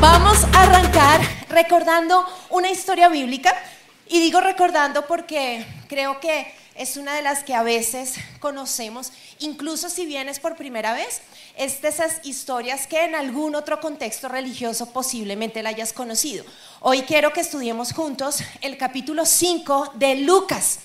Vamos a arrancar recordando una historia bíblica y digo recordando porque creo que es una de las que a veces conocemos, incluso si vienes por primera vez, es de esas historias que en algún otro contexto religioso posiblemente la hayas conocido. Hoy quiero que estudiemos juntos el capítulo 5 de Lucas.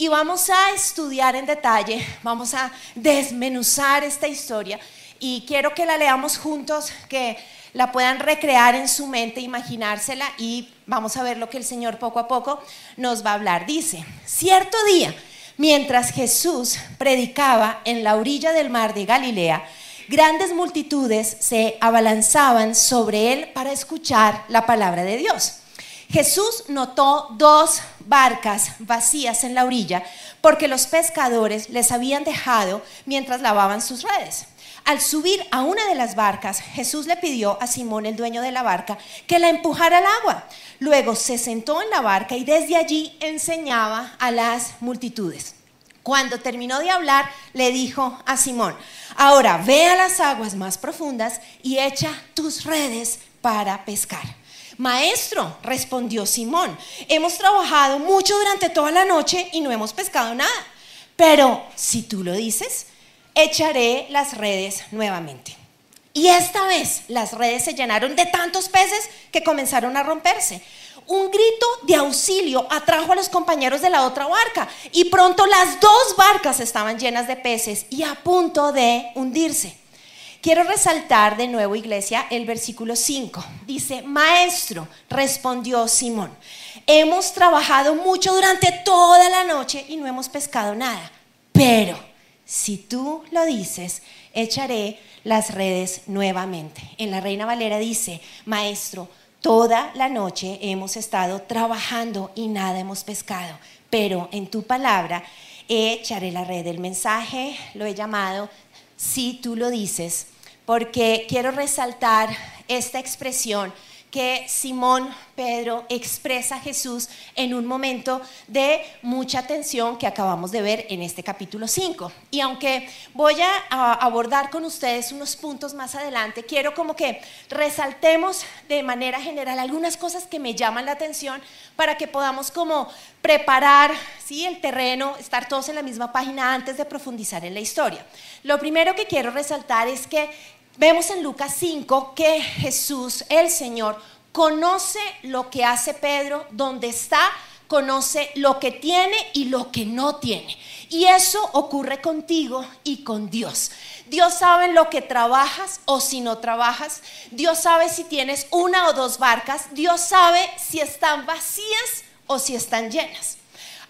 Y vamos a estudiar en detalle, vamos a desmenuzar esta historia y quiero que la leamos juntos, que la puedan recrear en su mente, imaginársela y vamos a ver lo que el Señor poco a poco nos va a hablar. Dice, cierto día, mientras Jesús predicaba en la orilla del mar de Galilea, grandes multitudes se abalanzaban sobre él para escuchar la palabra de Dios. Jesús notó dos barcas vacías en la orilla porque los pescadores les habían dejado mientras lavaban sus redes. Al subir a una de las barcas, Jesús le pidió a Simón, el dueño de la barca, que la empujara al agua. Luego se sentó en la barca y desde allí enseñaba a las multitudes. Cuando terminó de hablar, le dijo a Simón, ahora ve a las aguas más profundas y echa tus redes para pescar. Maestro, respondió Simón, hemos trabajado mucho durante toda la noche y no hemos pescado nada. Pero si tú lo dices, echaré las redes nuevamente. Y esta vez las redes se llenaron de tantos peces que comenzaron a romperse. Un grito de auxilio atrajo a los compañeros de la otra barca y pronto las dos barcas estaban llenas de peces y a punto de hundirse. Quiero resaltar de nuevo, iglesia, el versículo 5. Dice, Maestro, respondió Simón, hemos trabajado mucho durante toda la noche y no hemos pescado nada, pero si tú lo dices, echaré las redes nuevamente. En la Reina Valera dice, maestro, toda la noche hemos estado trabajando y nada hemos pescado, pero en tu palabra echaré la red. El mensaje lo he llamado, si tú lo dices, porque quiero resaltar esta expresión que Simón Pedro expresa a Jesús en un momento de mucha tensión que acabamos de ver en este capítulo 5. Y aunque voy a abordar con ustedes unos puntos más adelante, quiero como que resaltemos de manera general algunas cosas que me llaman la atención para que podamos como preparar ¿sí? el terreno, estar todos en la misma página antes de profundizar en la historia. Lo primero que quiero resaltar es que Vemos en Lucas 5 que Jesús, el Señor, conoce lo que hace Pedro, donde está, conoce lo que tiene y lo que no tiene. Y eso ocurre contigo y con Dios. Dios sabe lo que trabajas o si no trabajas. Dios sabe si tienes una o dos barcas. Dios sabe si están vacías o si están llenas.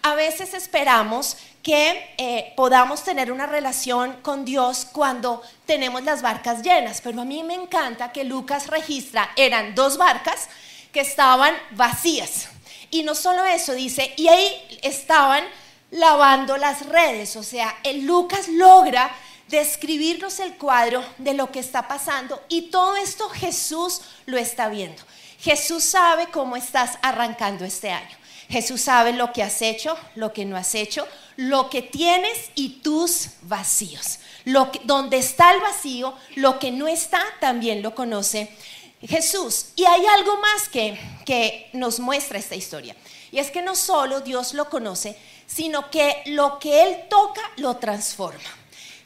A veces esperamos que eh, podamos tener una relación con Dios cuando tenemos las barcas llenas. Pero a mí me encanta que Lucas registra, eran dos barcas que estaban vacías. Y no solo eso, dice, y ahí estaban lavando las redes. O sea, el Lucas logra describirnos el cuadro de lo que está pasando y todo esto Jesús lo está viendo. Jesús sabe cómo estás arrancando este año. Jesús sabe lo que has hecho, lo que no has hecho, lo que tienes y tus vacíos. Lo donde está el vacío, lo que no está, también lo conoce Jesús. Y hay algo más que, que nos muestra esta historia. Y es que no solo Dios lo conoce, sino que lo que Él toca lo transforma.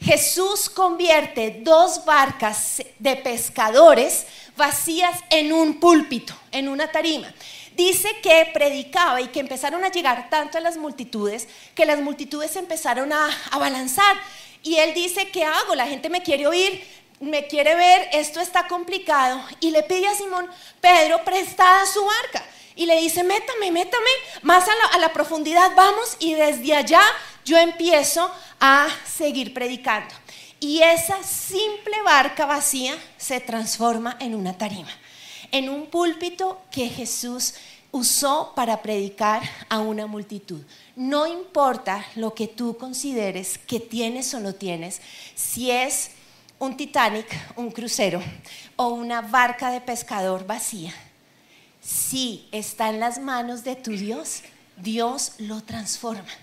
Jesús convierte dos barcas de pescadores vacías en un púlpito, en una tarima. Dice que predicaba y que empezaron a llegar tanto a las multitudes que las multitudes empezaron a, abalanzar. Y él dice, ¿qué hago? La gente me quiere oír, me quiere ver, esto está complicado. Y le pide a Simón Pedro prestada su barca. Y le dice, métame, métame más a la profundidad, vamos. Y desde allá yo empiezo a seguir predicando. Y esa simple barca vacía se transforma en una tarima en un púlpito que Jesús usó para predicar a una multitud. No importa lo que tú consideres que tienes o no tienes, si es un Titanic, un crucero o una barca de pescador vacía, si está en las manos de tu Dios, Dios lo transforma.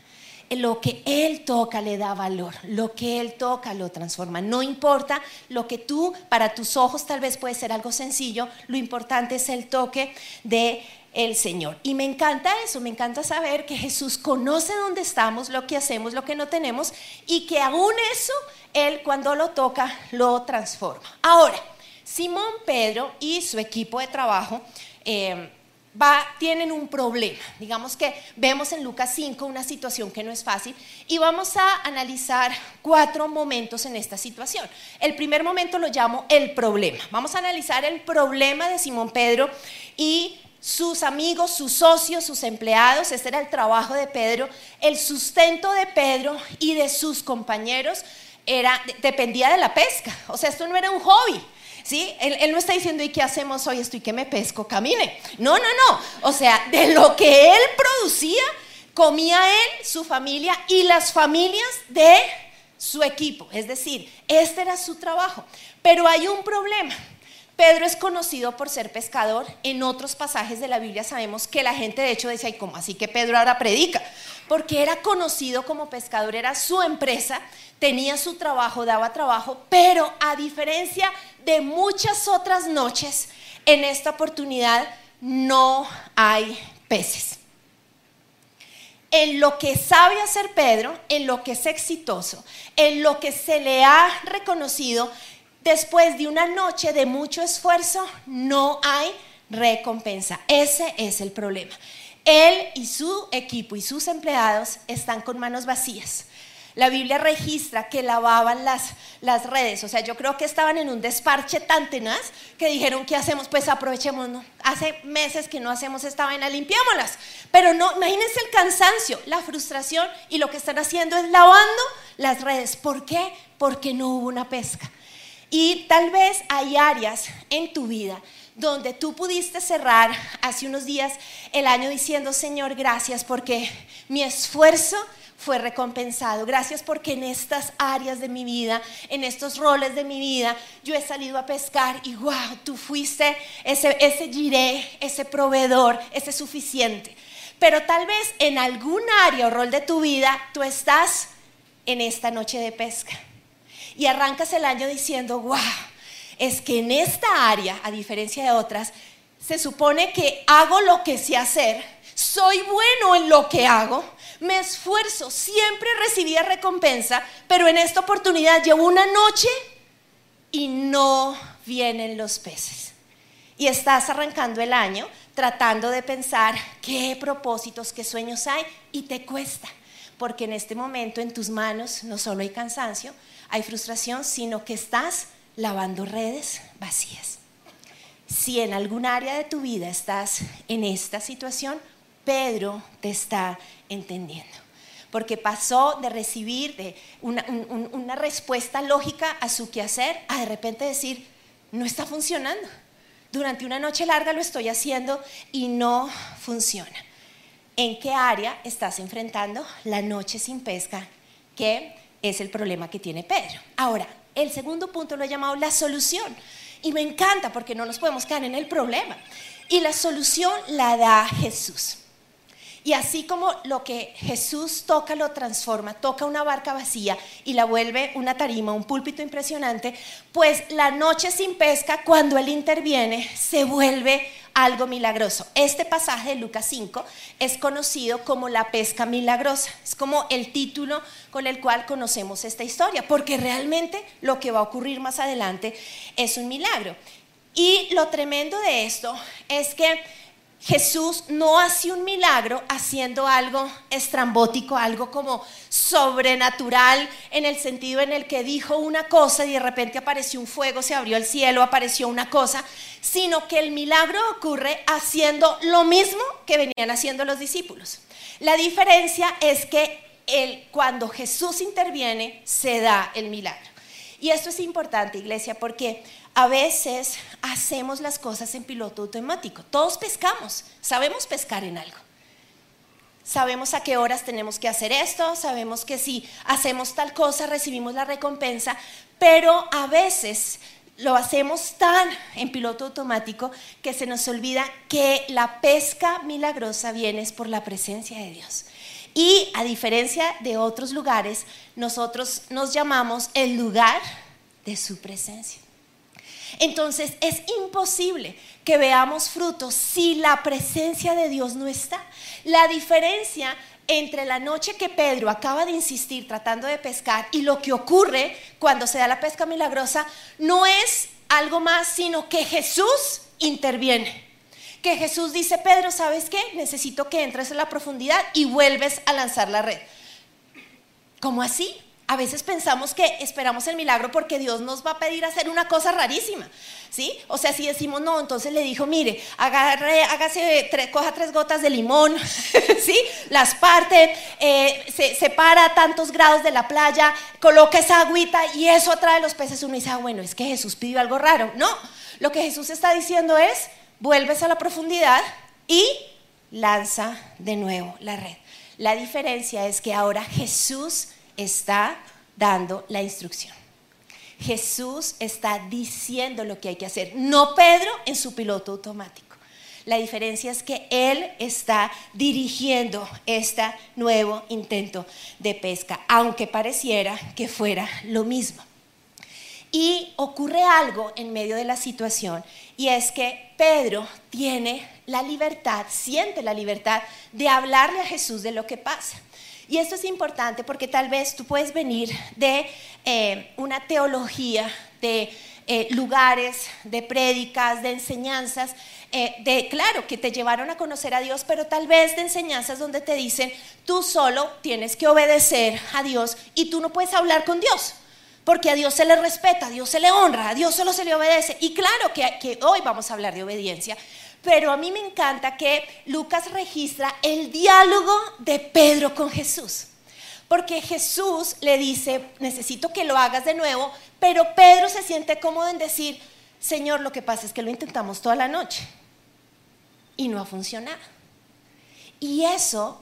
Lo que Él toca le da valor, lo que Él toca lo transforma. No importa lo que tú, para tus ojos tal vez puede ser algo sencillo, lo importante es el toque de el Señor. Y me encanta eso, me encanta saber que Jesús conoce dónde estamos, lo que hacemos, lo que no tenemos, y que aún eso, Él cuando lo toca, lo transforma. Ahora, Simón Pedro y su equipo de trabajo, eh, va, tienen un problema. Digamos que vemos en Lucas 5 una situación que no es fácil y vamos a analizar cuatro momentos en esta situación. El primer momento lo llamo el problema. Vamos a analizar el problema de Simón Pedro y sus amigos, sus socios, sus empleados, este era el trabajo de Pedro, el sustento de Pedro y de sus compañeros era, dependía de la pesca, o sea, esto no era un hobby, ¿sí? Él, no está diciendo, ¿y qué hacemos hoy? Estoy que me pesco, camine. No, no, no. O sea, de lo que él producía, comía él, su familia y las familias de su equipo. Es decir, este era su trabajo. Pero hay un problema. Pedro es conocido por ser pescador. En otros pasajes de la Biblia sabemos que la gente de hecho decía, ¿y cómo así que Pedro ahora predica? Porque era conocido como pescador, era su empresa, tenía su trabajo, daba trabajo, pero a diferencia de muchas otras noches, en esta oportunidad no hay peces. En lo que sabe hacer Pedro, en lo que es exitoso, en lo que se le ha reconocido, después de una noche de mucho esfuerzo, no hay recompensa. Ese es el problema. Él y su equipo y sus empleados están con manos vacías. La Biblia registra que lavaban las, las redes, o sea, yo creo que estaban en un desparche tan tenaz que dijeron, ¿qué hacemos? Pues aprovechemos. Hace meses que no hacemos esta vaina, limpiémoslas. Pero no, imagínense el cansancio, la frustración y lo que están haciendo es lavando las redes. ¿Por qué? Porque no hubo una pesca. Y tal vez hay áreas en tu vida donde tú pudiste cerrar hace unos días el año diciendo, Señor, gracias porque mi esfuerzo fue recompensado. Gracias porque en estas áreas de mi vida, en estos roles de mi vida, yo he salido a pescar y wow, tú fuiste ese, ese giré, ese proveedor, ese suficiente. Pero tal vez en algún área o rol de tu vida tú estás en esta noche de pesca y arrancas el año diciendo, wow, es que en esta área, a diferencia de otras, se supone que hago lo que sé hacer, soy bueno en lo que hago, me esfuerzo, siempre recibía recompensa, pero en esta oportunidad llevo una noche y no vienen los peces. Y estás arrancando el año tratando de pensar qué propósitos, qué sueños hay y te cuesta, porque en este momento en tus manos no solo hay cansancio, hay frustración, sino que estás lavando redes vacías. Si en algún área de tu vida estás en esta situación, Pedro te está entendiendo. Porque pasó de recibir una, una respuesta lógica a su quehacer a de repente decir, no está funcionando. Durante una noche larga lo estoy haciendo y no funciona. ¿En qué área estás enfrentando la noche sin pesca? Que es el problema que tiene Pedro. Ahora, el segundo punto lo he llamado la solución. Y me encanta porque no nos podemos quedar en el problema. Y la solución la da Jesús. Y así como lo que Jesús toca lo transforma, toca una barca vacía y la vuelve una tarima, un púlpito impresionante, pues la noche sin pesca, cuando Él interviene, se vuelve algo milagroso. Este pasaje de Lucas 5 es conocido como la pesca milagrosa. Es como el título con el cual conocemos esta historia, porque realmente lo que va a ocurrir más adelante es un milagro. Y lo tremendo de esto es que Jesús no hace un milagro haciendo algo estrambótico, algo como sobrenatural, en el sentido en el que dijo una cosa y de repente apareció un fuego, se abrió el cielo, apareció una cosa, sino que el milagro ocurre haciendo lo mismo que venían haciendo los discípulos. La diferencia es que cuando Jesús interviene, se da el milagro. Y esto es importante, iglesia, porque a veces hacemos las cosas en piloto automático. Todos pescamos, sabemos pescar en algo. Sabemos a qué horas tenemos que hacer esto, sabemos que si hacemos tal cosa recibimos la recompensa, pero a veces lo hacemos tan en piloto automático que se nos olvida que la pesca milagrosa viene por la presencia de Dios. Y a diferencia de otros lugares, nosotros nos llamamos el lugar de su presencia. Entonces es imposible que veamos frutos si la presencia de Dios no está. La diferencia entre la noche que Pedro acaba de insistir tratando de pescar y lo que ocurre cuando se da la pesca milagrosa no es algo más, sino que Jesús interviene. Que Jesús dice, Pedro, ¿sabes qué? Necesito que entres en la profundidad y vuelves a lanzar la red. ¿Cómo así? A veces pensamos que esperamos el milagro porque Dios nos va a pedir hacer una cosa rarísima, ¿sí? O sea, si decimos no, entonces le dijo, mire, agarre, hágase, coja tres gotas de limón, ¿sí? Las parte, eh, se separa tantos grados de la playa, coloca esa agüita y eso atrae los peces. Uno dice, ah, bueno, es que Jesús pidió algo raro. No, lo que Jesús está diciendo es, vuelves a la profundidad y lanza de nuevo la red. La diferencia es que ahora Jesús está dando la instrucción. Jesús está diciendo lo que hay que hacer, no Pedro en su piloto automático. La diferencia es que Él está dirigiendo este nuevo intento de pesca, aunque pareciera que fuera lo mismo. Y ocurre algo en medio de la situación, y es que Pedro tiene la libertad, siente la libertad de hablarle a Jesús de lo que pasa. Y esto es importante porque tal vez tú puedes venir de eh, una teología, de eh, lugares, de prédicas, de enseñanzas, eh, de, claro, que te llevaron a conocer a Dios, pero tal vez de enseñanzas donde te dicen, tú solo tienes que obedecer a Dios y tú no puedes hablar con Dios. Porque a Dios se le respeta, a Dios se le honra, a Dios solo se le obedece. Y claro que, hoy vamos a hablar de obediencia, pero a mí me encanta que Lucas registra el diálogo de Pedro con Jesús. Porque Jesús le dice, necesito que lo hagas de nuevo, pero Pedro se siente cómodo en decir, Señor, lo que pasa es que lo intentamos toda la noche y no ha funcionado. Y eso,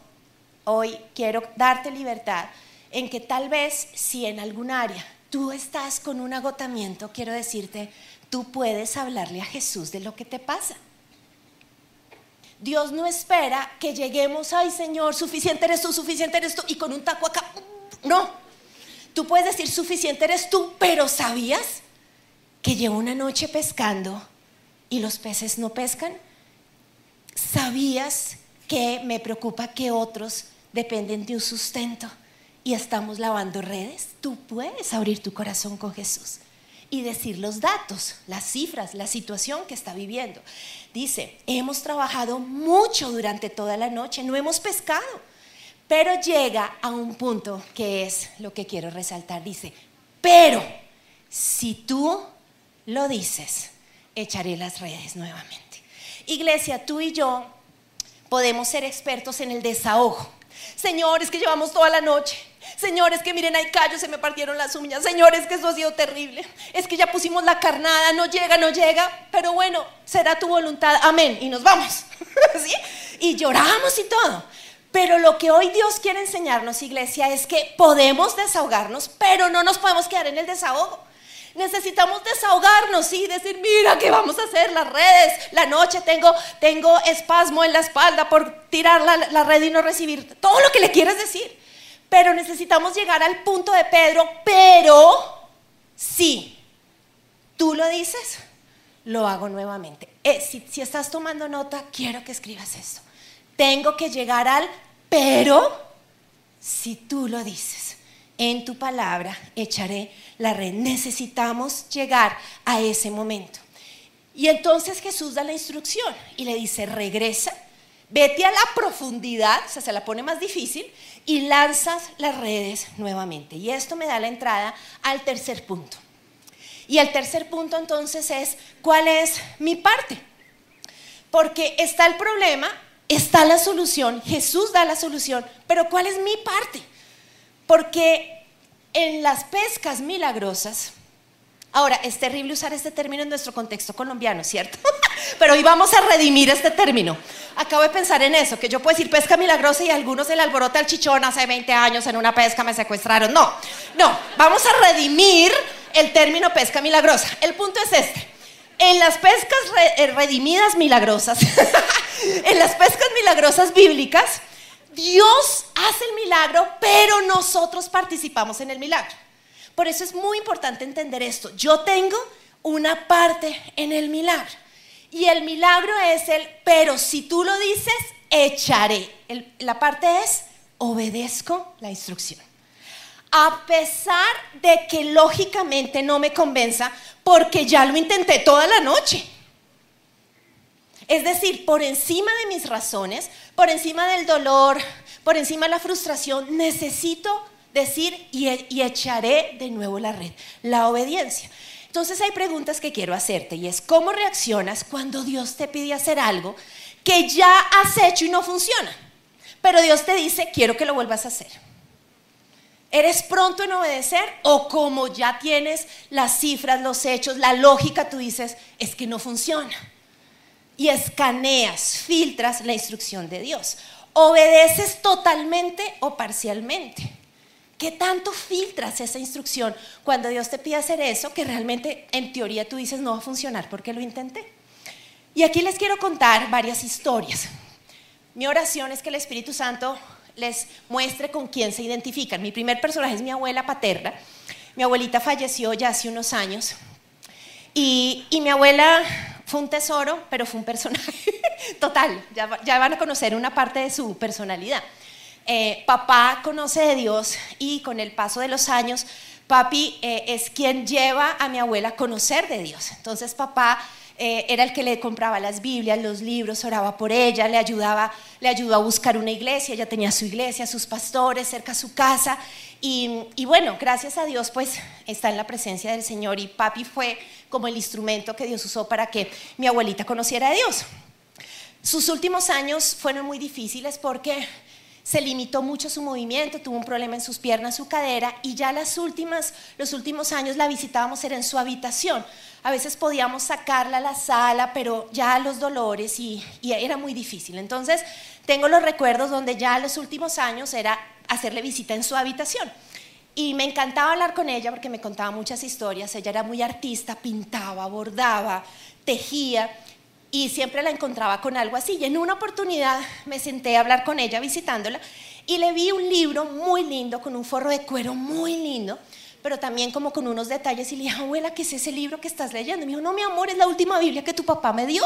hoy quiero darte libertad en que tal vez si en algún área tú estás con un agotamiento, quiero decirte, tú puedes hablarle a Jesús de lo que te pasa. Dios no espera que lleguemos, ay Señor, suficiente eres tú, suficiente eres tú, y con un taco acá. No, tú puedes decir, suficiente eres tú, pero ¿sabías que llevo una noche pescando y los peces no pescan? ¿Sabías que me preocupa que otros dependen de un sustento y estamos lavando redes? Tú puedes abrir tu corazón con Jesús y decir los datos, las cifras, la situación que está viviendo. Dice, hemos trabajado mucho durante toda la noche, no hemos pescado, pero llega a un punto que es lo que quiero resaltar. Dice, pero si tú lo dices, echaré las redes nuevamente. Iglesia, tú y yo podemos ser expertos en el desahogo. Señores, que llevamos toda la noche Señores, que miren, hay callos, se me partieron las uñas. Señores, que eso ha sido terrible. Es que ya pusimos la carnada, no llega, no llega. Pero bueno, será tu voluntad. Amén. Y nos vamos. Y lloramos y todo. Pero lo que hoy Dios quiere enseñarnos, iglesia, es que podemos desahogarnos, pero no nos podemos quedar en el desahogo. Necesitamos desahogarnos y decir, mira, ¿qué vamos a hacer? Las redes, la noche tengo, tengo espasmo en la espalda por tirar la, la red y no recibir. Todo lo que le quieres decir. Pero necesitamos llegar al punto de Pedro, pero si tú lo dices, lo hago nuevamente. Eh, si, si estás tomando nota, quiero que escribas esto. Tengo que llegar al pero si tú lo dices. En tu palabra echaré la red. Necesitamos llegar a ese momento. Y entonces Jesús da la instrucción y le dice, regresa Vete a la profundidad, o sea, se la pone más difícil, y lanzas las redes nuevamente. Y esto me da la entrada al tercer punto. Y el tercer punto entonces es, ¿cuál es mi parte? Porque está el problema, está la solución, Jesús da la solución, pero ¿cuál es mi parte? Porque en las pescas milagrosas, Ahora, es terrible usar este término en nuestro contexto colombiano, ¿cierto? Pero hoy vamos a redimir este término. Acabo de pensar en eso, que yo puedo decir pesca milagrosa y algunos el alboroto al chichón hace 20 años en una pesca me secuestraron. No, no, vamos a redimir el término pesca milagrosa. El punto es este. En las pescas eh, redimidas milagrosas, en las pescas milagrosas bíblicas, Dios hace el milagro, pero nosotros participamos en el milagro. Por eso es muy importante entender esto. Yo tengo una parte en el milagro. Y el milagro es el, pero si tú lo dices, echaré. la parte es, obedezco la instrucción. A pesar de que lógicamente no me convenza, porque ya lo intenté toda la noche. Es decir, por encima de mis razones, por encima del dolor, por encima de la frustración, necesito decir y, y echaré de nuevo la red, la obediencia. Entonces hay preguntas que quiero hacerte y es cómo reaccionas cuando Dios te pide hacer algo que ya has hecho y no funciona. Pero Dios te dice, quiero que lo vuelvas a hacer. ¿Eres pronto en obedecer o como ya tienes las cifras, los hechos, la lógica, tú dices, es que no funciona? Y escaneas, filtras la instrucción de Dios. ¿Obedeces totalmente o parcialmente? ¿Qué tanto filtras esa instrucción cuando Dios te pide hacer eso que realmente en teoría tú dices no va a funcionar porque lo intenté? Y aquí les quiero contar varias historias. Mi oración es que el Espíritu Santo les muestre con quién se identifican. Mi primer personaje es mi abuela paterna. Mi abuelita falleció ya hace unos años. Y, mi abuela fue un tesoro, pero fue un personaje total. Ya, ya van a conocer una parte de su personalidad. Eh, papá conoce de Dios y con el paso de los años, papi eh, es quien lleva a mi abuela a conocer de Dios. Entonces papá eh, era el que le compraba las Biblias, los libros, oraba por ella, le ayudaba, le ayudó a buscar una iglesia, ella tenía su iglesia, sus pastores cerca a su casa. Y, bueno, gracias a Dios, pues está en la presencia del Señor y papi fue como el instrumento que Dios usó para que mi abuelita conociera a Dios. Sus últimos años fueron muy difíciles porque se limitó mucho su movimiento, tuvo un problema en sus piernas, su cadera, y ya las últimas, los últimos años la visitábamos era en su habitación. A veces podíamos sacarla a la sala, pero ya los dolores y, y era muy difícil. Entonces, tengo los recuerdos donde ya los últimos años era hacerle visita en su habitación. Y me encantaba hablar con ella porque me contaba muchas historias. Ella era muy artista, pintaba, bordaba, tejía y siempre la encontraba con algo así. Y en una oportunidad me senté a hablar con ella visitándola y le vi un libro muy lindo, con un forro de cuero muy lindo, pero también como con unos detalles y le dije, abuela, ¿qué es ese libro que estás leyendo? Y me dijo, no, mi amor, es la última Biblia que tu papá me dio.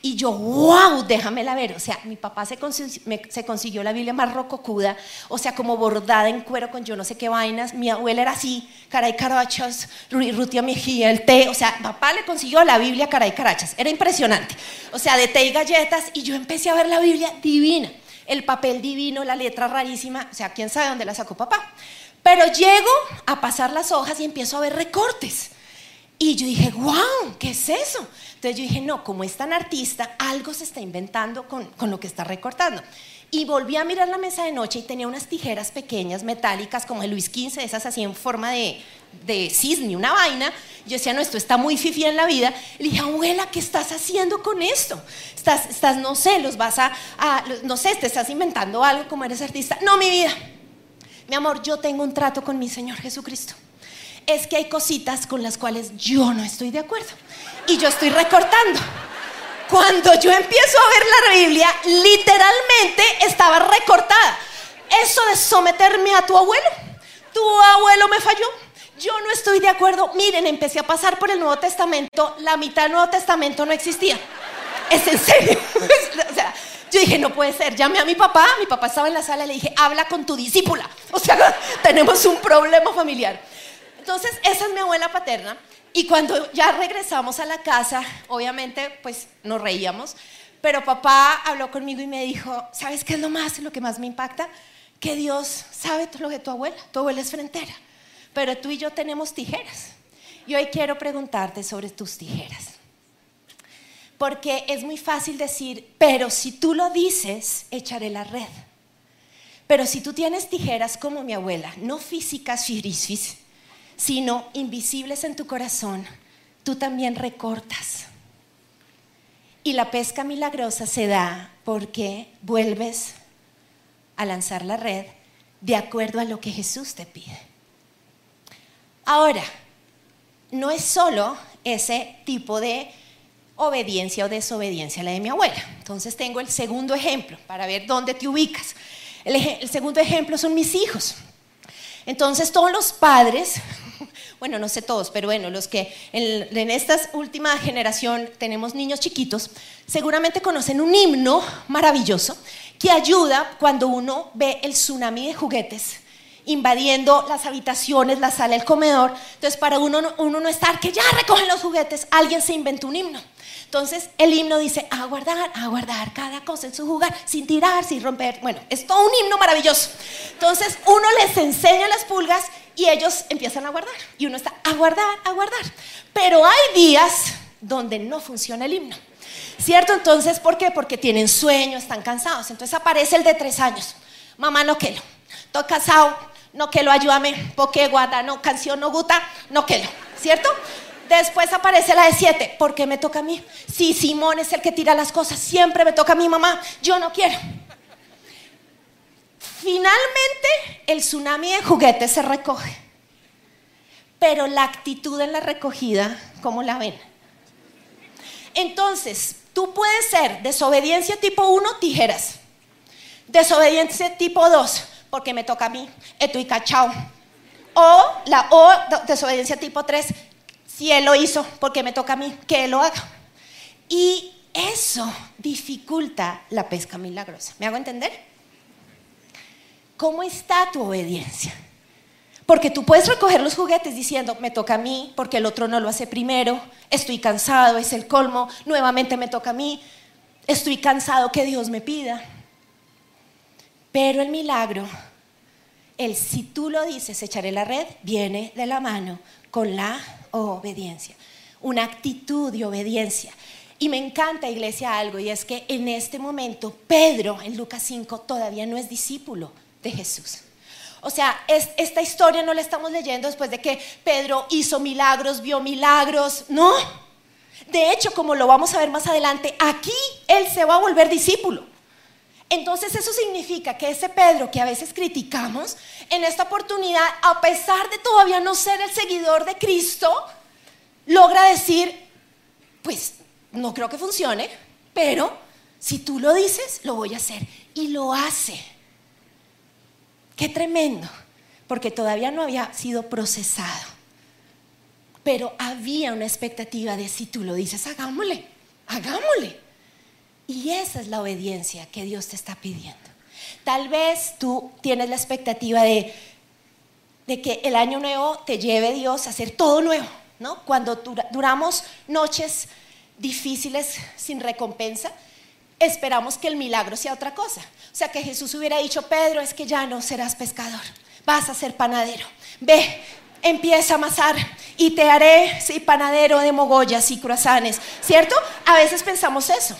Y yo, wow, déjamela ver. O sea, mi papá se, consiguió, la Biblia más rococuda, o sea, como bordada en cuero con yo no sé qué vainas. Mi abuela era así, caray carachas, rutia mejía, el té. O sea, papá le consiguió la Biblia caray carachas. Era impresionante. O sea, de té y galletas. Y yo empecé a ver la Biblia divina. El papel divino, la letra rarísima. O sea, quién sabe dónde la sacó papá. Pero llego a pasar las hojas y empiezo a ver recortes. Y yo dije, wow, ¿qué es eso? Entonces yo dije, no, como es tan artista, algo se está inventando con, con, lo que está recortando. Y volví a mirar la mesa de noche y tenía unas tijeras pequeñas, metálicas, como el Luis XV, esas así en forma de, de cisne, una vaina. Yo decía, no, esto está muy fifi en la vida. Le dije, abuela, ¿qué estás haciendo con esto? Estás, estás no sé, los vas a, a, no sé, te estás inventando algo como eres artista. No, mi vida, mi amor, yo tengo un trato con mi Señor Jesucristo. Es que hay cositas con las cuales yo no estoy de acuerdo. Y yo estoy recortando. Cuando yo empiezo a ver la Biblia, literalmente estaba recortada. Eso de someterme a tu abuelo. Tu abuelo me falló. Yo no estoy de acuerdo. Miren, empecé a pasar por el Nuevo Testamento. La mitad del Nuevo Testamento no existía. Es en serio. yo dije, no puede ser. Llamé a mi papá, mi papá estaba en la sala le dije, habla con tu discípula. O sea, tenemos un problema familiar. Entonces, esa es mi abuela paterna. Y cuando ya regresamos a la casa, obviamente, pues nos reíamos. Pero papá habló conmigo y me dijo, ¿sabes qué es lo más, lo que más me impacta? Que Dios sabe lo de tu abuela. Tu abuela es frentera. Pero tú y yo tenemos tijeras. Y hoy quiero preguntarte sobre tus tijeras. Porque es muy fácil decir, pero si tú lo dices, echaré la red. Pero si tú tienes tijeras como mi abuela, no físicas firisfis, sino invisibles en tu corazón, tú también recortas. Y la pesca milagrosa se da porque vuelves a lanzar la red de acuerdo a lo que Jesús te pide. Ahora, no es solo ese tipo de obediencia o desobediencia a la de mi abuela. Entonces tengo el segundo ejemplo para ver dónde te ubicas. El, segundo ejemplo son mis hijos. Entonces todos los padres, bueno, no sé todos, pero bueno, los que en, esta última generación tenemos niños chiquitos, seguramente conocen un himno maravilloso que ayuda cuando uno ve el tsunami de juguetes invadiendo las habitaciones, la sala, el comedor. Entonces, para uno, uno no estar que ya recogen los juguetes, alguien se inventó un himno. Entonces, el himno dice, a guardar, a guardar cada cosa en su lugar, sin tirar, sin romper. Bueno, es todo un himno maravilloso. Entonces, uno les enseña las pulgas y ellos empiezan a guardar. Y uno está a guardar, a guardar. Pero hay días donde no funciona el himno. ¿Cierto? Entonces, ¿por qué? Porque tienen sueño, están cansados. Entonces aparece el de tres años. Mamá, no quiero. Estoy casado, no que lo ayúdame, porque guarda, no, canción no gusta, no que lo, ¿cierto? Después aparece la de siete, porque me toca a mí. Si Simón es el que tira las cosas, siempre me toca a mi mamá, yo no quiero. Finalmente, el tsunami de juguetes se recoge. Pero la actitud en la recogida, ¿cómo la ven? Entonces, tú puedes ser desobediencia tipo 1, tijeras. Desobediencia tipo 2, porque me toca a mí, estoy cachao. O la O, desobediencia tipo 3, si él lo hizo, porque me toca a mí, que él lo haga. Y eso dificulta la pesca milagrosa. ¿Me hago entender? ¿Cómo está tu obediencia? Porque tú puedes recoger los juguetes diciendo, me toca a mí, porque el otro no lo hace primero, estoy cansado, es el colmo, nuevamente me toca a mí, estoy cansado que Dios me pida. Pero el milagro, el si tú lo dices, echaré la red, viene de la mano con la obediencia. Una actitud de obediencia. Y me encanta, iglesia, algo, y es que en este momento Pedro, en Lucas 5, todavía no es discípulo de Jesús. O sea, esta historia no la estamos leyendo después de que Pedro hizo milagros, vio milagros, no. De hecho, como lo vamos a ver más adelante, aquí él se va a volver discípulo. Entonces eso significa que ese Pedro que a veces criticamos, en esta oportunidad, a pesar de todavía no ser el seguidor de Cristo, logra decir, pues no creo que funcione, pero si tú lo dices, lo voy a hacer. Y lo hace. Qué tremendo, porque todavía no había sido procesado. Pero había una expectativa de si tú lo dices, hagámosle, hagámosle. Y esa es la obediencia que Dios te está pidiendo. Tal vez tú tienes la expectativa de, de que el año nuevo te lleve Dios a hacer todo nuevo, ¿no? Cuando duramos noches difíciles sin recompensa, esperamos que el milagro sea otra cosa. O sea, que Jesús hubiera dicho, Pedro, es que ya no serás pescador, vas a ser panadero. Ve, empieza a amasar y te haré, sí, panadero de mogollas y croissants, ¿cierto? A veces pensamos eso.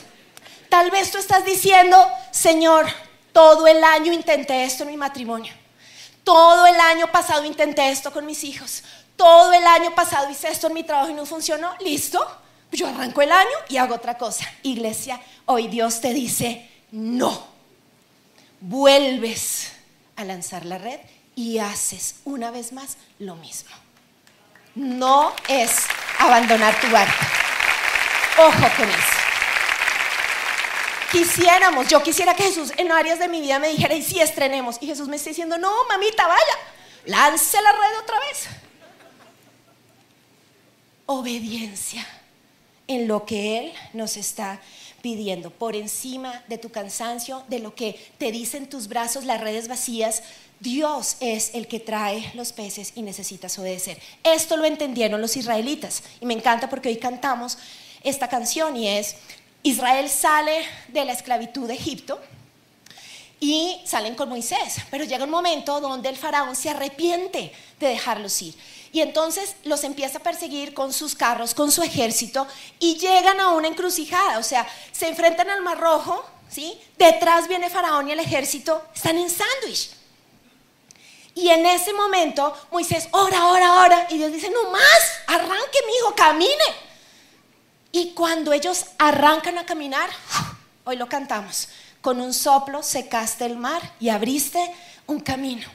Tal vez tú estás diciendo, Señor, todo el año intenté esto en mi matrimonio. Todo el año pasado intenté esto con mis hijos. Todo el año pasado hice esto en mi trabajo y no funcionó. ¿Listo? Yo arranco el año y hago otra cosa. Iglesia, hoy Dios te dice, no. Vuelves a lanzar la red y haces una vez más lo mismo. No es abandonar tu barco. Ojo con eso quisiéramos, yo quisiera que Jesús en áreas de mi vida me dijera, y si estrenemos, y Jesús me está diciendo, no, mamita, vaya, lance la red otra vez. Obediencia en lo que Él nos está pidiendo, por encima de tu cansancio, de lo que te dicen tus brazos, las redes vacías. Dios es el que trae los peces y necesitas obedecer. Esto lo entendieron los israelitas y me encanta porque hoy cantamos esta canción y es, Israel sale de la esclavitud de Egipto y salen con Moisés, pero llega un momento donde el faraón se arrepiente de dejarlos ir. Y entonces los empieza a perseguir con sus carros, con su ejército, y llegan a una encrucijada, o sea, se enfrentan al Mar Rojo, ¿sí? Detrás viene Faraón y el ejército, están en sándwich. Y en ese momento Moisés, ora, ora, ora, y Dios dice, no más, arranque, mi hijo, camine. Y cuando ellos arrancan a caminar, hoy lo cantamos, con un soplo secaste el mar y abriste un camino.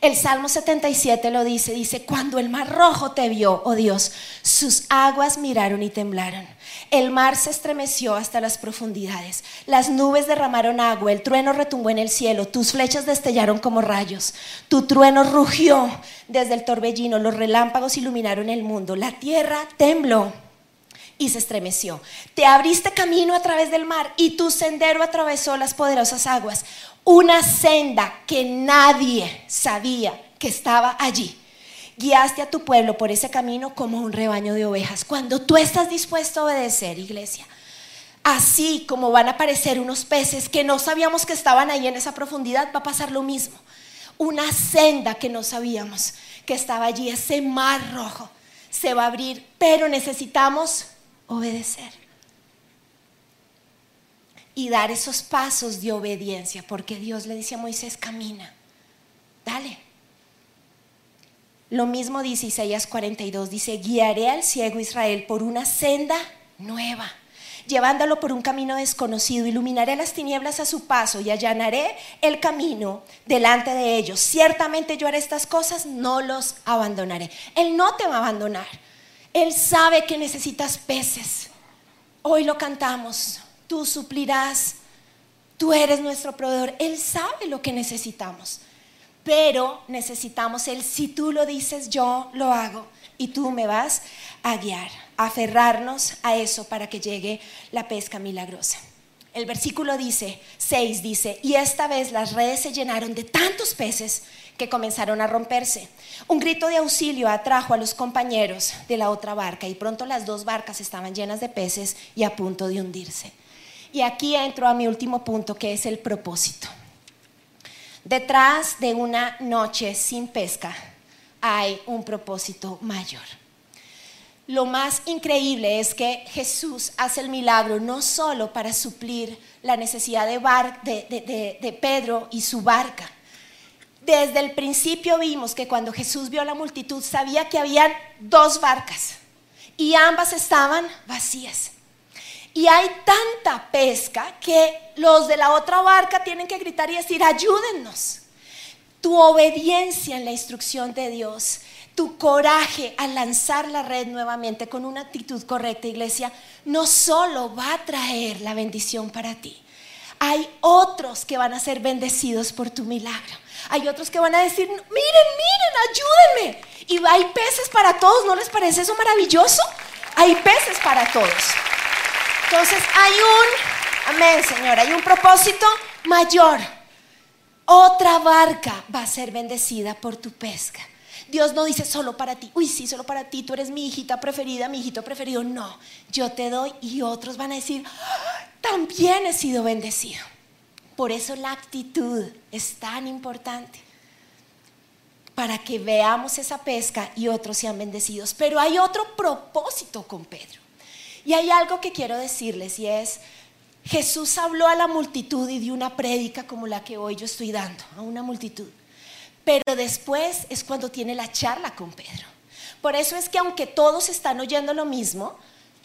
El Salmo 77 lo dice, dice, cuando el mar rojo te vio, oh Dios, sus aguas miraron y temblaron. El mar se estremeció hasta las profundidades. Las nubes derramaron agua, el trueno retumbó en el cielo, tus flechas destellaron como rayos. Tu trueno rugió desde el torbellino, los relámpagos iluminaron el mundo, la tierra tembló y se estremeció. Te abriste camino a través del mar y tu sendero atravesó las poderosas aguas. Una senda que nadie sabía que estaba allí. Guiaste a tu pueblo por ese camino como un rebaño de ovejas. Cuando tú estás dispuesto a obedecer, iglesia, así como van a aparecer unos peces que no sabíamos que estaban ahí en esa profundidad, va a pasar lo mismo. Una senda que no sabíamos que estaba allí, ese mar rojo, se va a abrir, pero necesitamos obedecer. Y dar esos pasos de obediencia, porque Dios le dice a Moisés, camina, dale. Lo mismo dice Isaías 42, dice, guiaré al ciego Israel por una senda nueva, llevándolo por un camino desconocido, iluminaré las tinieblas a su paso y allanaré el camino delante de ellos. Ciertamente yo haré estas cosas, no los abandonaré. Él no te va a abandonar. Él sabe que necesitas peces. Hoy lo cantamos. Tú suplirás. Tú eres nuestro proveedor. Él sabe lo que necesitamos. Pero necesitamos Él. Si tú lo dices, yo lo hago. Y tú me vas a guiar, a aferrarnos a eso para que llegue la pesca milagrosa. El versículo dice, 6 dice, y esta vez las redes se llenaron de tantos peces que comenzaron a romperse. Un grito de auxilio atrajo a los compañeros de la otra barca y pronto las dos barcas estaban llenas de peces y a punto de hundirse. Y aquí entro a mi último punto, que es el propósito. Detrás de una noche sin pesca hay un propósito mayor. Lo más increíble es que Jesús hace el milagro no solo para suplir la necesidad de, de Pedro y su barca, desde el principio vimos que cuando Jesús vio a la multitud sabía que habían dos barcas y ambas estaban vacías. Y hay tanta pesca que los de la otra barca tienen que gritar y decir, ayúdennos. Tu obediencia en la instrucción de Dios, tu coraje al lanzar la red nuevamente con una actitud correcta, iglesia, no solo va a traer la bendición para ti, hay otros que van a ser bendecidos por tu milagro. Hay otros que van a decir, miren, miren, ayúdenme. Y hay peces para todos, ¿no les parece eso maravilloso? Hay peces para todos. Entonces hay un, amén Señor, hay un propósito mayor. Otra barca va a ser bendecida por tu pesca. Dios no dice solo para ti, uy, sí, solo para ti, tú eres mi hijita preferida, mi hijito preferido. No, yo te doy y otros van a decir, ah, también he sido bendecido. Por eso la actitud es tan importante para que veamos esa pesca y otros sean bendecidos. Pero hay otro propósito con Pedro. Y hay algo que quiero decirles y es, Jesús habló a la multitud y dio una prédica como la que hoy yo estoy dando, a una multitud. Pero después es cuando tiene la charla con Pedro. Por eso es que aunque todos están oyendo lo mismo,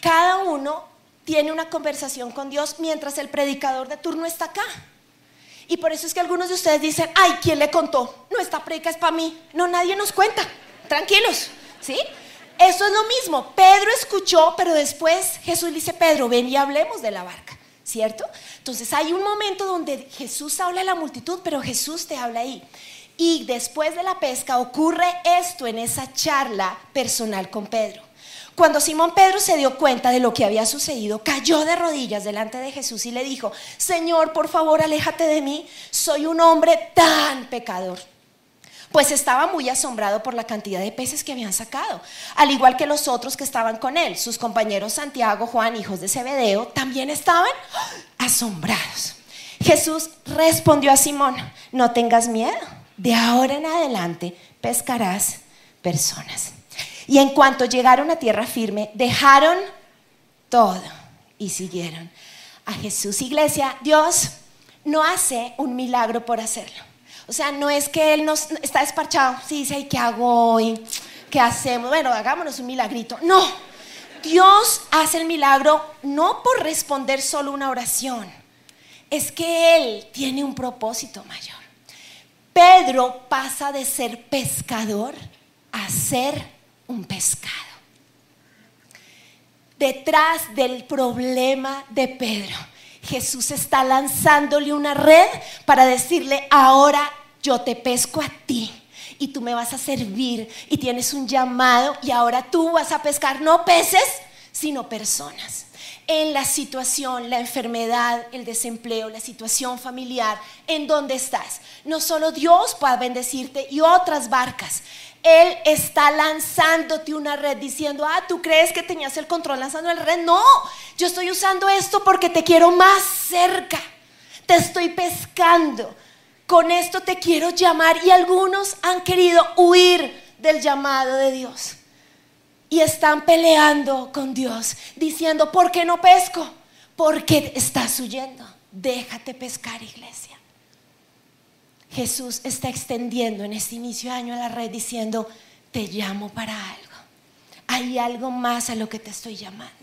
cada uno tiene una conversación con Dios mientras el predicador de turno está acá. Y por eso es que algunos de ustedes dicen, ay, ¿quién le contó? No, esta predica es para mí. No, nadie nos cuenta. Tranquilos, ¿sí? Eso es lo mismo. Pedro escuchó, pero después Jesús dice, Pedro, ven y hablemos de la barca, ¿cierto? Entonces hay un momento donde Jesús habla a la multitud, pero Jesús te habla ahí. Y después de la pesca ocurre esto en esa charla personal con Pedro. Cuando Simón Pedro se dio cuenta de lo que había sucedido, cayó de rodillas delante de Jesús y le dijo, Señor, por favor, aléjate de mí, soy un hombre tan pecador. Pues estaba muy asombrado por la cantidad de peces que habían sacado, al igual que los otros que estaban con él. Sus compañeros Santiago, Juan, hijos de Zebedeo, también estaban asombrados. Jesús respondió a Simón, no tengas miedo, de ahora en adelante pescarás personas. Y en cuanto llegaron a tierra firme, dejaron todo y siguieron a Jesús. Iglesia, Dios no hace un milagro por hacerlo. O sea, no es que Él nos está desparchado, sí, dice, ¿qué hago hoy? ¿Qué hacemos? Bueno, hagámonos un milagrito. No, Dios hace el milagro no por responder solo una oración, es que Él tiene un propósito mayor. Pedro pasa de ser pescador a ser un pescado. Detrás del problema de Pedro, Jesús está lanzándole una red para decirle, ahora yo te pesco a ti y tú me vas a servir y tienes un llamado y ahora tú vas a pescar no peces, sino personas. En la situación, la enfermedad, el desempleo, la situación familiar, en donde estás. No solo Dios puede bendecirte y otras barcas. Él está lanzándote una red diciendo, ah, tú crees que tenías el control lanzando la red. No, yo estoy usando esto porque te quiero más cerca. Te estoy pescando con esto te quiero llamar y algunos han querido huir del llamado de Dios. Y están peleando con Dios, diciendo, ¿por qué no pesco? Porque estás huyendo. Déjate pescar, iglesia. Jesús está extendiendo en este inicio de año la red diciendo, te llamo para algo. Hay algo más a lo que te estoy llamando.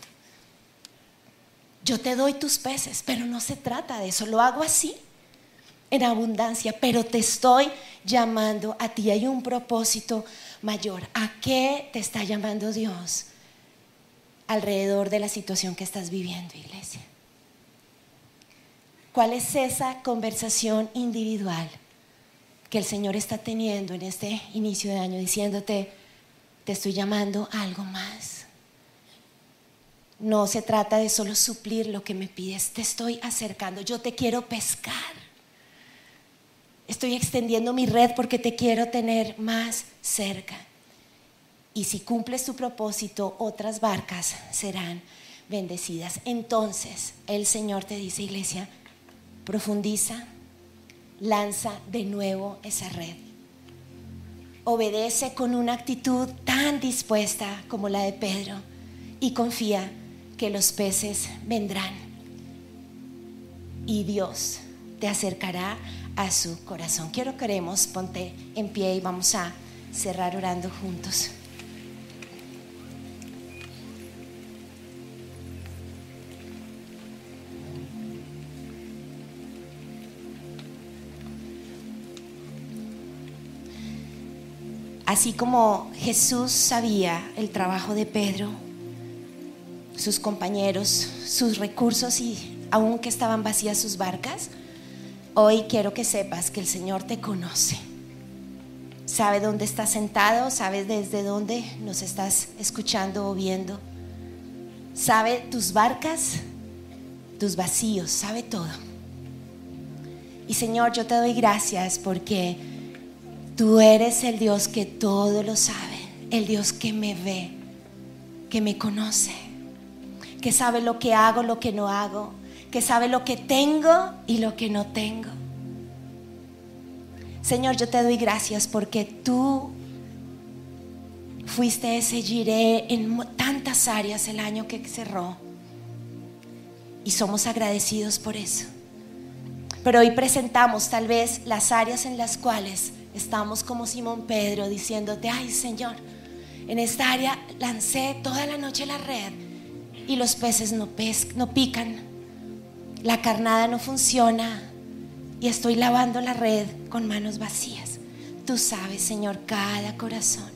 Yo te doy tus peces, pero no se trata de eso. Lo hago así en abundancia, pero te estoy llamando a ti. Hay un propósito mayor. ¿A qué te está llamando Dios alrededor de la situación que estás viviendo, iglesia? ¿Cuál es esa conversación individual que el Señor está teniendo en este inicio de año diciéndote, te estoy llamando a algo más? No se trata de solo suplir lo que me pides, te estoy acercando, yo te quiero pescar. Estoy extendiendo mi red porque te quiero tener más cerca. Y si cumples tu propósito, otras barcas serán bendecidas. Entonces el Señor te dice, iglesia, profundiza, lanza de nuevo esa red. Obedece con una actitud tan dispuesta como la de Pedro y confía que los peces vendrán. Y Dios te acercará a su corazón. Quiero que oremos, ponte en pie y vamos a cerrar orando juntos. Así como Jesús sabía el trabajo de Pedro, sus compañeros, sus recursos y aún que estaban vacías sus barcas, Hoy quiero que sepas que el Señor te conoce. Sabe dónde estás sentado, sabe desde dónde nos estás escuchando o viendo. Sabe tus barcas, tus vacíos, sabe todo. Y Señor, yo te doy gracias porque tú eres el Dios que todo lo sabe, el Dios que me ve, que me conoce, que sabe lo que hago, lo que no hago, que sabe lo que tengo y lo que no tengo. Señor, yo te doy gracias porque tú fuiste ese giré en tantas áreas el año que cerró. Y somos agradecidos por eso. Pero hoy presentamos tal vez las áreas en las cuales estamos como Simón Pedro diciéndote, ay Señor, en esta área lancé toda la noche la red y los peces no, no pican la carnada no funciona y estoy lavando la red con manos vacías. Tú sabes, Señor, cada corazón,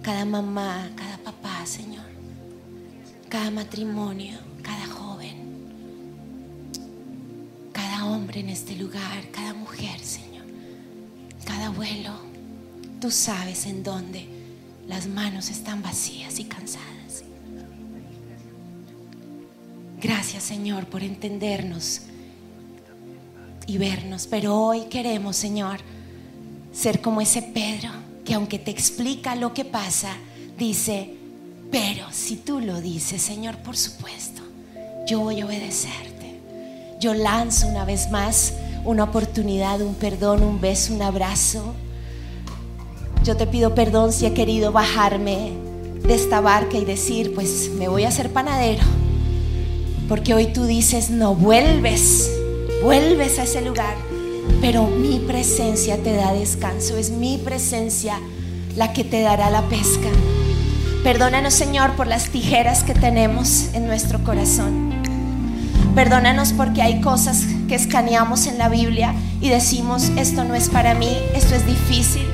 cada mamá, cada papá, Señor, cada matrimonio, cada joven, cada hombre en este lugar, cada mujer, Señor, cada abuelo. Tú sabes en dónde las manos están vacías y cansadas. Gracias Señor por entendernos y vernos. Pero hoy queremos, Señor, ser como ese Pedro que aunque te explica lo que pasa, dice, pero si tú lo dices, Señor, por supuesto, yo voy a obedecerte. Yo lanzo una vez más una oportunidad, un perdón, un beso, un abrazo. Yo te pido perdón si he querido bajarme de esta barca y decir, pues me voy a hacer panadero porque hoy tú dices, no vuelves, vuelves a ese lugar. Pero mi presencia te da descanso. Es mi presencia la que te dará la pesca. Perdónanos, Señor, por las tijeras que tenemos en nuestro corazón. Perdónanos porque hay cosas que escaneamos en la Biblia y decimos, esto no es para mí, esto es difícil.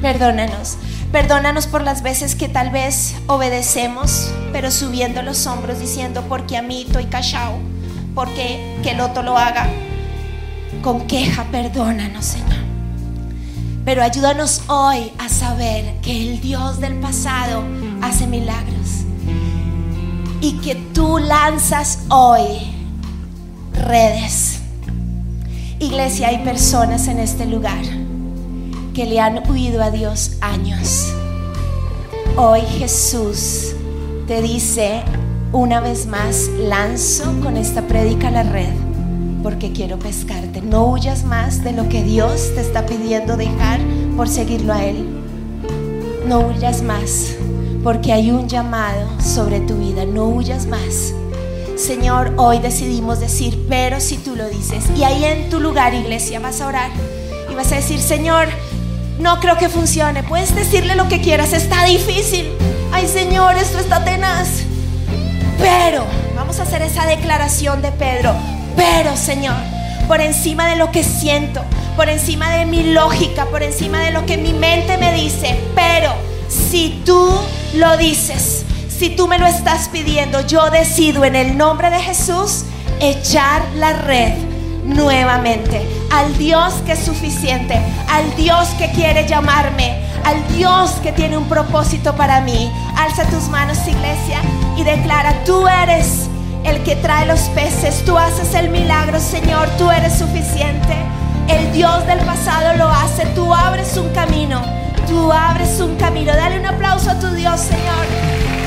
Perdónanos. Perdónanos por las veces que tal vez obedecemos, pero subiendo los hombros diciendo, porque a mí estoy cachao, porque que el otro lo haga. Con queja, perdónanos, Señor. Pero ayúdanos hoy a saber que el Dios del pasado hace milagros y que tú lanzas hoy redes. Iglesia, hay personas en este lugar que le han huido a Dios años. Hoy Jesús te dice una vez más, lanzo con esta prédica la red porque quiero pescarte. No huyas más de lo que Dios te está pidiendo dejar por seguirlo a Él. No huyas más porque hay un llamado sobre tu vida. No huyas más. Señor, hoy decidimos decir, pero si tú lo dices. Y ahí en tu lugar, iglesia, vas a orar y vas a decir, Señor, no creo que funcione. Puedes decirle lo que quieras, está difícil. Ay, Señor, esto está tenaz. Pero, vamos a hacer esa declaración de Pedro. Pero, Señor, por encima de lo que siento, por encima de mi lógica, por encima de lo que mi mente me dice, pero si tú lo dices, si tú me lo estás pidiendo, yo decido en el nombre de Jesús echar la red nuevamente al Dios que es suficiente, al Dios que quiere llamarme, al Dios que tiene un propósito para mí. Alza tus manos, iglesia, y declara, tú eres el que trae los peces, tú haces el milagro, Señor, tú eres suficiente. El Dios del pasado lo hace, tú abres un camino, tú abres un camino. Dale un aplauso a tu Dios, Señor.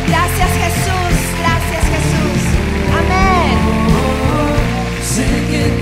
Gracias Jesús, gracias Jesús. Amén. Sé que